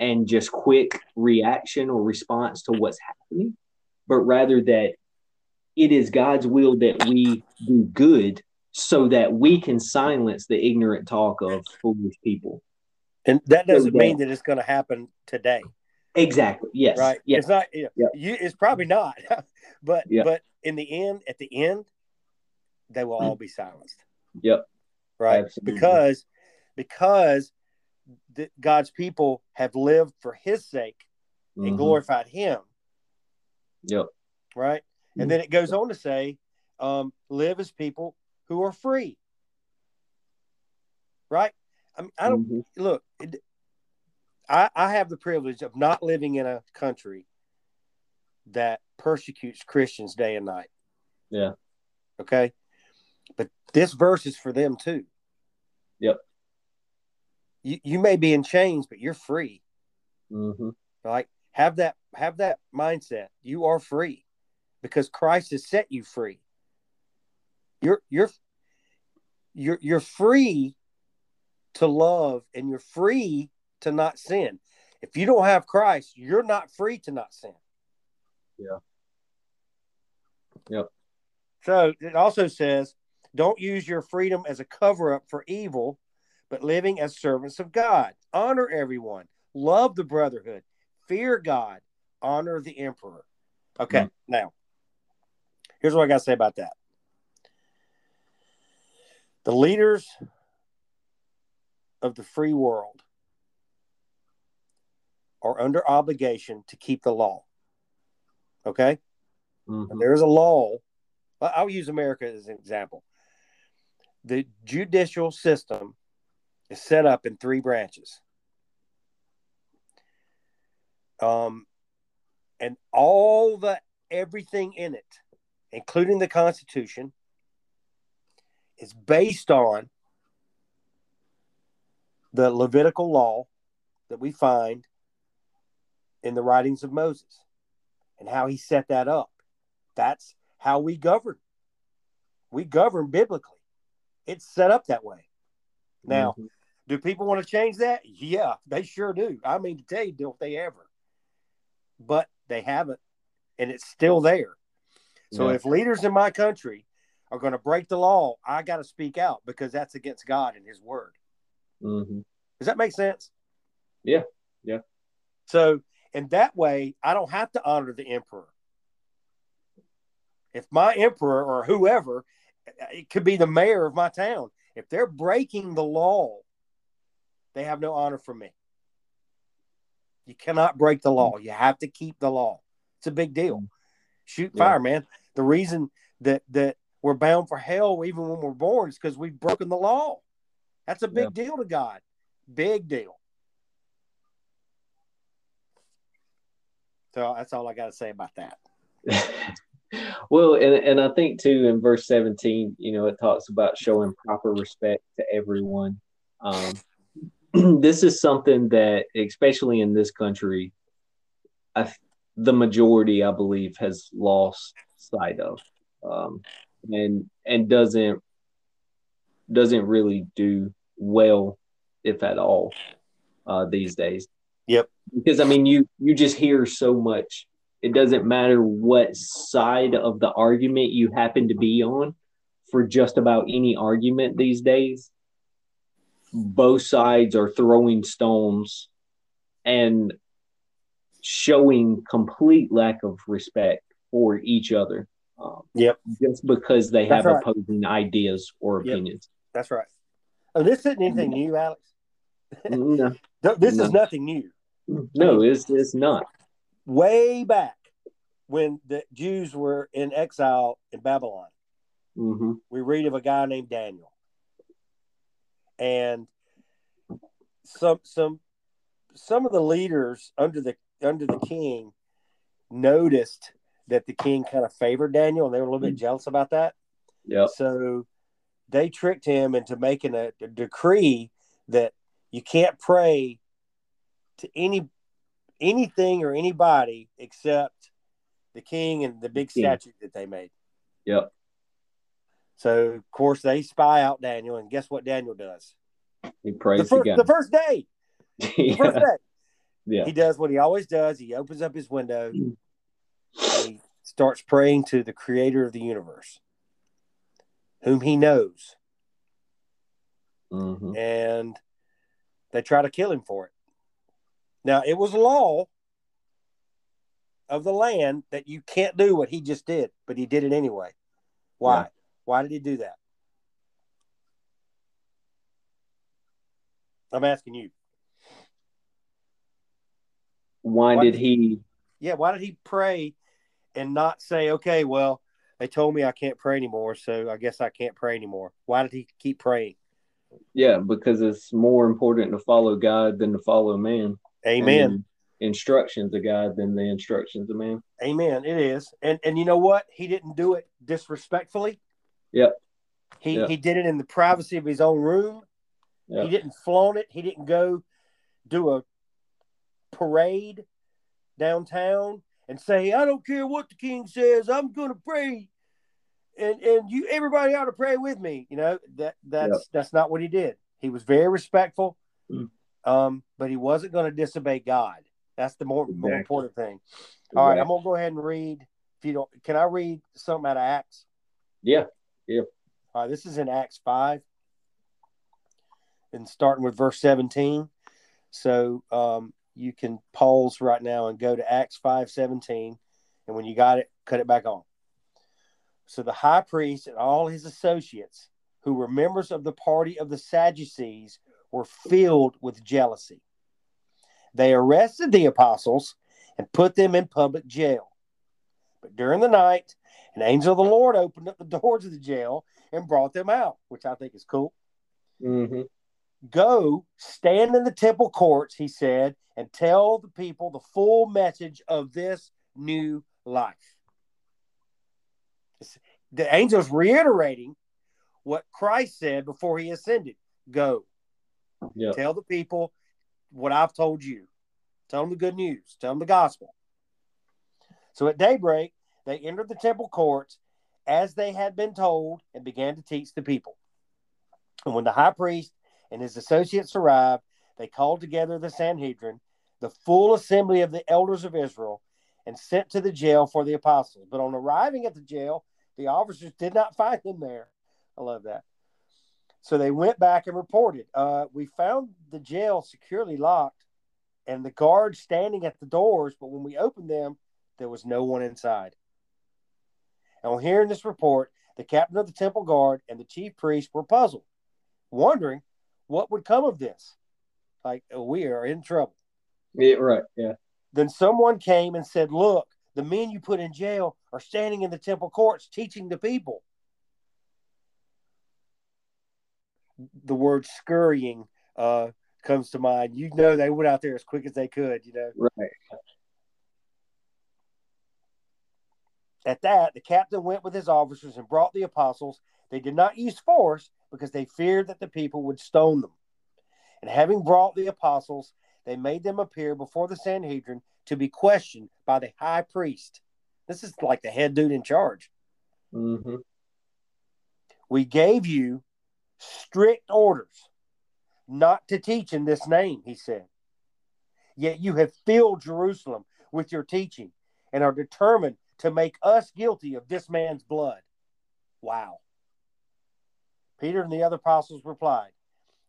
and just quick reaction or response to what's happening, but rather that it is God's will that we do good so that we can silence the ignorant talk of foolish people. And that doesn't So mean that- it's going to happen today, Exactly. Yes. right? Yes. It's not. You know, Yeah. you, it's probably not. but Yeah. but in the end, at the end, they will all be silenced. Yep. right? Absolutely. Because because the, God's people have lived for His sake and Mhm. glorified Him, Yep. right? And then it goes on to say, um, live as people who are free, right? I mean, I don't Mhm. look. It, I I have the privilege of not living in a country that persecutes Christians day and night. Yeah. Okay. But this verse is for them too. Yep. You you may be in chains, but you're free. Mhm. Right? Have that have that mindset. You are free because Christ has set you free. You're you're you're you're free to love and you're free to not sin. If you don't have Christ, you're not free to not sin. Yeah. Yep. So it also says, don't use your freedom as a cover up for evil, but living as servants of God. Honor everyone, love the brotherhood, fear God, honor the emperor. Okay, Mm. now here's what I got to say about that. The leaders of the free world are under obligation to keep the law. Okay? Mhm. There's a law I'll use America as an example. The judicial system is set up in three branches. Um, and all the everything in it, including the Constitution, is based on the Levitical law that we find in the writings of Moses and how he set that up. That's how we govern. We govern biblically. It's set up that way. Now, mm-hmm. Do people want to change that? Yeah, they sure do. I mean, to tell you, don't they ever? But they haven't, and it's still there. So yeah. if leaders in my country are going to break the law, I got to speak out because that's against God and His word. Mm-hmm. Does that make sense? Yeah, yeah. So in that way, I don't have to honor the emperor. If my emperor or whoever, it could be the mayor of my town, if they're breaking the law, they have no honor for me. You cannot break the law. You have to keep the law. It's a big deal. Shoot yeah. fire, man. The reason that that we're bound for hell even when we're born is because we've broken the law. That's a big yeah. deal to God. Big deal. So that's all I got to say about that. well, and, and I think too in verse 17, you know, it talks about showing proper respect to everyone. Um, this is something that, especially in this country, I, the majority, I believe, has lost sight of, um, and and doesn't doesn't really do well, if at all, uh, these days. Yep. Because I mean, you you just hear so much. It doesn't matter what side of the argument you happen to be on for just about any argument these days. Both sides are throwing stones and showing complete lack of respect for each other. Um, yep. Just because they That's have right. opposing ideas or opinions. Yep. That's right. And this isn't anything new, Alex. no. this no. is nothing new. No, it's it's not. Way back when the Jews were in exile in Babylon, mm-hmm. we read of a guy named Daniel, and some some some of the leaders under the under the king noticed that the king kind of favored Daniel, and they were a little bit hmm. jealous about that. Yeah. So they tricked him into making a, a decree that you can't pray to any anything or anybody except the king and the big statue that they made. Yep. So of course they spy out Daniel, and guess what Daniel does? He prays the. The first day. The yeah. first day. Yeah. He does what he always does. He opens up his window. and he starts praying to the creator of the universe, whom he knows. Mm-hmm. And they try to kill him for it. Now, it was law of the land that you can't do what he just did, but he did it anyway. Why? Why did he do that? I'm asking you. Why, why did, did he? Yeah, why did he pray and not say, okay, well, they told me I can't pray anymore, so I guess I can't pray anymore? Why did he keep praying? Yeah, because it's more important to follow God than to follow man. Amen. Instructions of God than the instructions of man. Amen. It is. And and you know what? He didn't do it disrespectfully. Yep. He yep. he did it in the privacy of his own room. Yep. He didn't flaunt it. He didn't go do a parade downtown and say, I don't care what the king says, I'm gonna pray and and you everybody ought to pray with me. You know that that's yep. that's not what he did. He was very respectful, mm. um, but he wasn't going to disobey God. That's the more exactly. more important thing. All right, I'm gonna go ahead and read. If you don't, can I read something out of Acts? Yeah, yeah. All right, this is in Acts five, and starting with verse 17. So um, you can pause right now and go to Acts five seventeen, and when you got it, cut it back on. So the high priest and all his associates, who were members of the party of the Sadducees, were filled with jealousy. They arrested the apostles and put them in public jail. But during the night, An angel of the Lord opened up the doors of the jail and brought them out, which I think is cool. Mm-hmm. Go stand in the temple courts, he said, and tell the people the full message of this new life. The angel's reiterating what Christ said before he ascended go. Yeah. Tell the people what I've told you. Tell them the good news. Tell them the gospel. So at daybreak, they entered the temple courts as they had been told and began to teach the people. And when the high priest and his associates arrived, they called together the Sanhedrin, the full assembly of the elders of Israel, and sent to the jail for the apostles. But on arriving at the jail, the officers did not find them there. I love that. So they went back and reported. Uh, we found the jail securely locked and the guards standing at the doors, but when we opened them, there was no one inside. And on hearing this report, the captain of the temple guard and the chief priest were puzzled, wondering what would come of this. Like, we are in trouble. Yeah, right. Yeah. Then someone came and said, Look, the men you put in jail are standing in the temple courts teaching the people. The word scurrying uh, comes to mind. You know, they went out there as quick as they could, you know. Right. At that, the captain went with his officers and brought the apostles. They did not use force because they feared that the people would stone them. And having brought the apostles, they made them appear before the Sanhedrin to be questioned by the high priest. This is like the head dude in charge. Mm-hmm. We gave you strict orders not to teach in this name, he said. Yet you have filled Jerusalem with your teaching and are determined to make us guilty of this man's blood. Wow. Peter and the other apostles replied,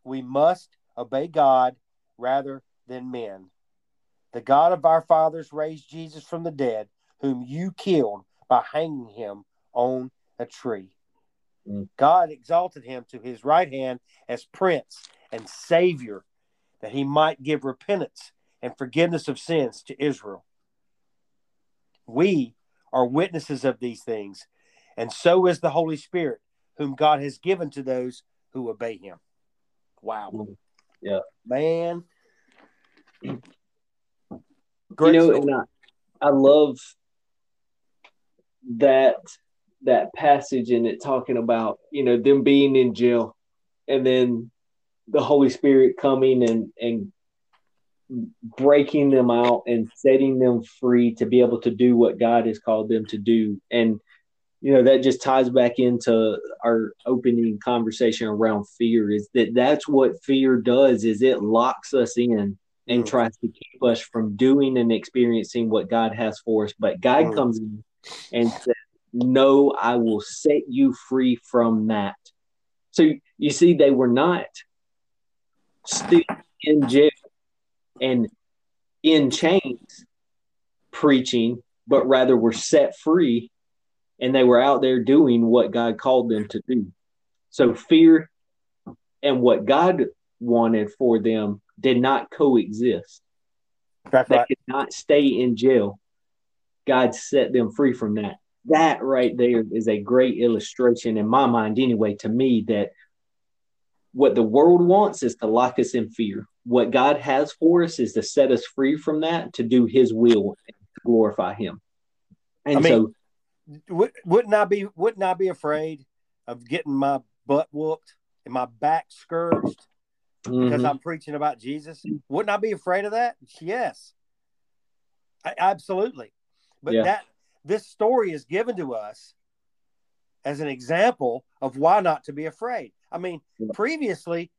We must obey God rather than men. The God of our fathers raised Jesus from the dead, whom you killed by hanging him on a tree. Mm. God exalted him to his right hand as prince and savior, that he might give repentance and forgiveness of sins to Israel. We are witnesses of these things, and so is the Holy Spirit, whom God has given to those who obey him. Wow. Mm. Yeah. Man. Great you know, and I, I love that that passage in it talking about, you know, them being in jail and then the Holy Spirit coming and and breaking them out and setting them free to be able to do what God has called them to do. And you know that just ties back into our opening conversation around fear is that that's what fear does is it locks us in and mm. tries to keep us from doing and experiencing what God has for us but God mm. comes in and says no I will set you free from that so you see they were not still in jail and in chains preaching but rather were set free and they were out there doing what God called them to do. So fear and what God wanted for them did not coexist. Right, they right. could not stay in jail. God set them free from that. That right there is a great illustration in my mind, anyway, to me, that what the world wants is to lock us in fear. What God has for us is to set us free from that, to do His will, and to glorify Him. And I mean, so would, wouldn't I be wouldn't I be afraid of getting my butt whooped and my back scourged mm-hmm. because I'm preaching about Jesus? Wouldn't I be afraid of that? Yes, I, absolutely. But yeah. that this story is given to us as an example of why not to be afraid. I mean, previously,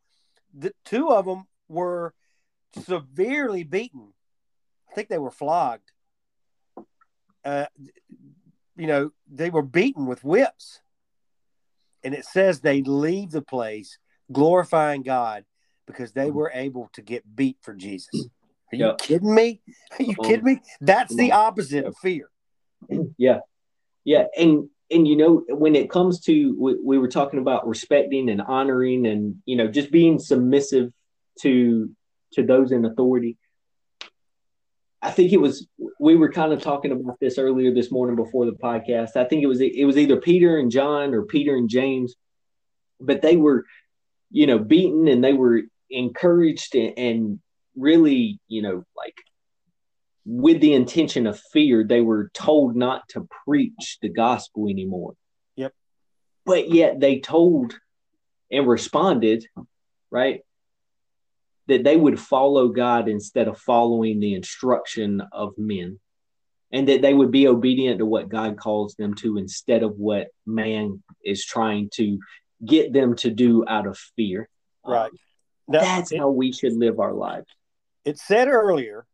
the two of them were severely beaten. I think they were flogged. Uh, you know, they were beaten with whips. And it says they leave the place glorifying God because they were able to get beat for Jesus. Are you kidding me? Are you kidding me? That's the opposite of fear. Yeah. Yeah. And and you know when it comes to we, we were talking about respecting and honoring and you know just being submissive to to those in authority I think it was we were kind of talking about this earlier this morning before the podcast. I think it was it was either Peter and John or Peter and James, but they were, you know, beaten and they were encouraged and, and really, you know, like with the intention of fear, they were told not to preach the gospel anymore. Yep. But yet they told and responded, right? That they would follow God instead of following the instruction of men. And that they would be obedient to what God calls them to instead of what man is trying to get them to do out of fear. Right. Um, now, that's it, how we should live our lives. It said earlier,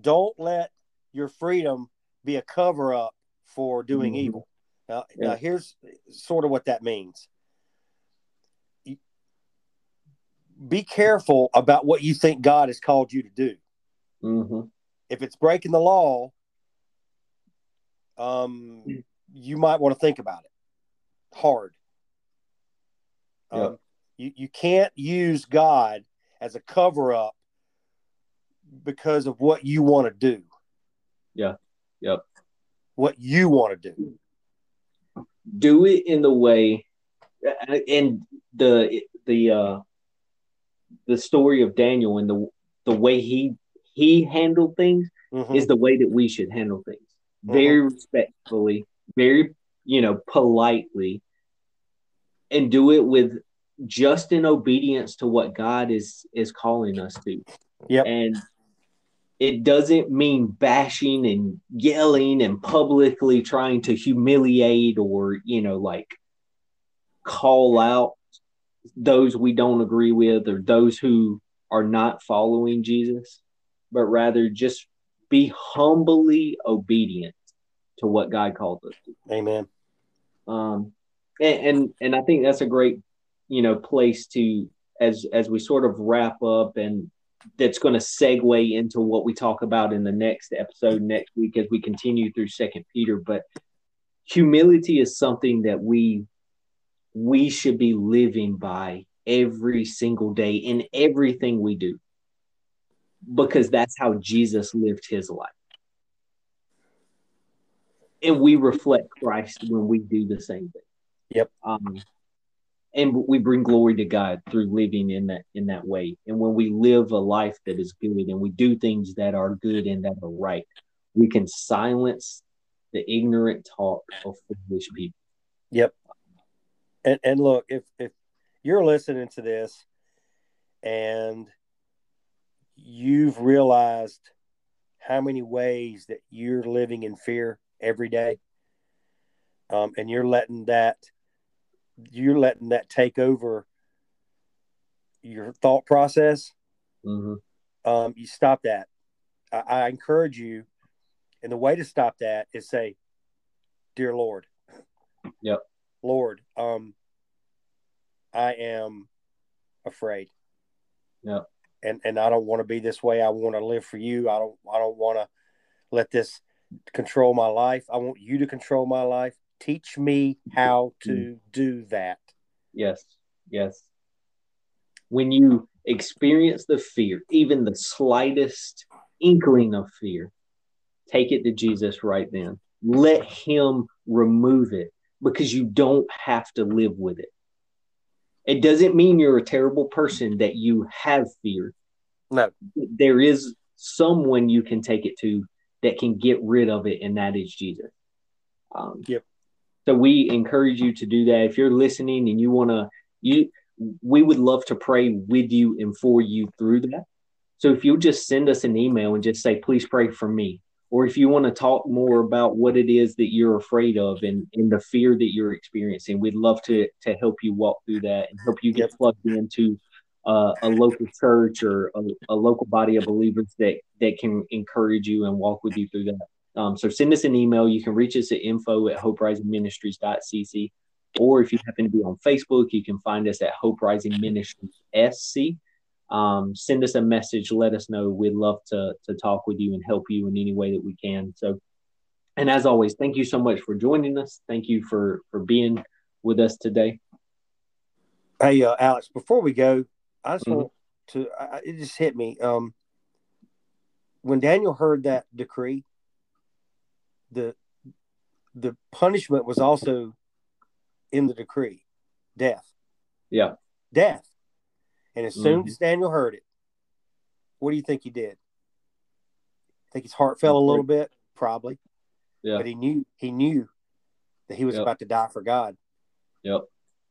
don't let your freedom be a cover up for doing mm-hmm. evil. Now, yeah. now, here's sort of what that means. Be careful about what you think God has called you to do. Mm-hmm. If it's breaking the law, um, you might want to think about it hard. Um, you, you can't use God as a cover up because of what you want to do. Yeah. Yep. What you want to do. Do it in the way and the the uh the story of Daniel and the the way he he handled things mm-hmm. is the way that we should handle things. Very mm-hmm. respectfully, very you know, politely and do it with just in obedience to what God is is calling us to. Yeah. And it doesn't mean bashing and yelling and publicly trying to humiliate or, you know, like call out those we don't agree with or those who are not following Jesus, but rather just be humbly obedient to what God called us to. Amen. Um, and, and and I think that's a great, you know, place to as as we sort of wrap up and that's going to segue into what we talk about in the next episode next week as we continue through second peter but humility is something that we we should be living by every single day in everything we do because that's how jesus lived his life and we reflect christ when we do the same thing yep um, and we bring glory to God through living in that in that way. And when we live a life that is good and we do things that are good and that are right, we can silence the ignorant talk of foolish people. Yep. And and look, if if you're listening to this and you've realized how many ways that you're living in fear every day, um, and you're letting that you're letting that take over your thought process, mm-hmm. um, you stop that. I, I, encourage you, and the way to stop that is say, "Dear Lord, yep, Lord, um, I am afraid, Yeah. and and I don't want to be this way. I want to live for you. I don't I don't want to let this control my life. I want you to control my life. Teach me how to mm. do that. Yes, yes. When you experience the fear, even the slightest inkling of fear, take it to Jesus right then. Let Him remove it because you don't have to live with it. It doesn't mean you're a terrible person that you have fear. No. There is someone you can take it to that can get rid of it, and that is Jesus. Um, yep. So we encourage you to do that. If you're listening and you want to, you, we would love to pray with you and for you through that. So if you'll just send us an email and just say, please pray for me, or if you want to talk more about what it is that you're afraid of and, and the fear that you're experiencing, we'd love to to help you walk through that and help you get plugged into uh, a local church or a, a, local body of believers that that can encourage you and walk with you through that. Um, so send us an email. You can reach us at info at hoperisingministries.cc. Or if you happen to be on Facebook, you can find us at Hope Rising Ministries SC. Um, send us a message. Let us know. We'd love to, to talk with you and help you in any way that we can. So, and as always, thank you so much for joining us. Thank you for, for being with us today. Hey, uh, Alex, before we go, I just mm-hmm. want to, I, it just hit me. Um, when Daniel heard that decree, the the punishment was also in the decree, death. Yeah, death. And as soon mm-hmm. as Daniel heard it, what do you think he did? I think his heart fell a little bit, probably. Yeah. But he knew he knew that he was yep. about to die for God. Yep.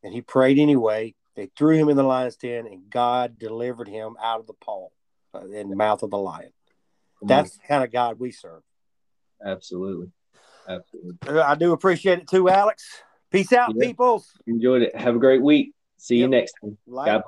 And he prayed anyway. They threw him in the lion's den, and God delivered him out of the paw uh, in the mouth of the lion. Come That's on. the kind of God we serve. Absolutely. Absolutely. I do appreciate it too, Alex. Peace out, yeah. peoples. Enjoyed it. Have a great week. See yep. you next time. God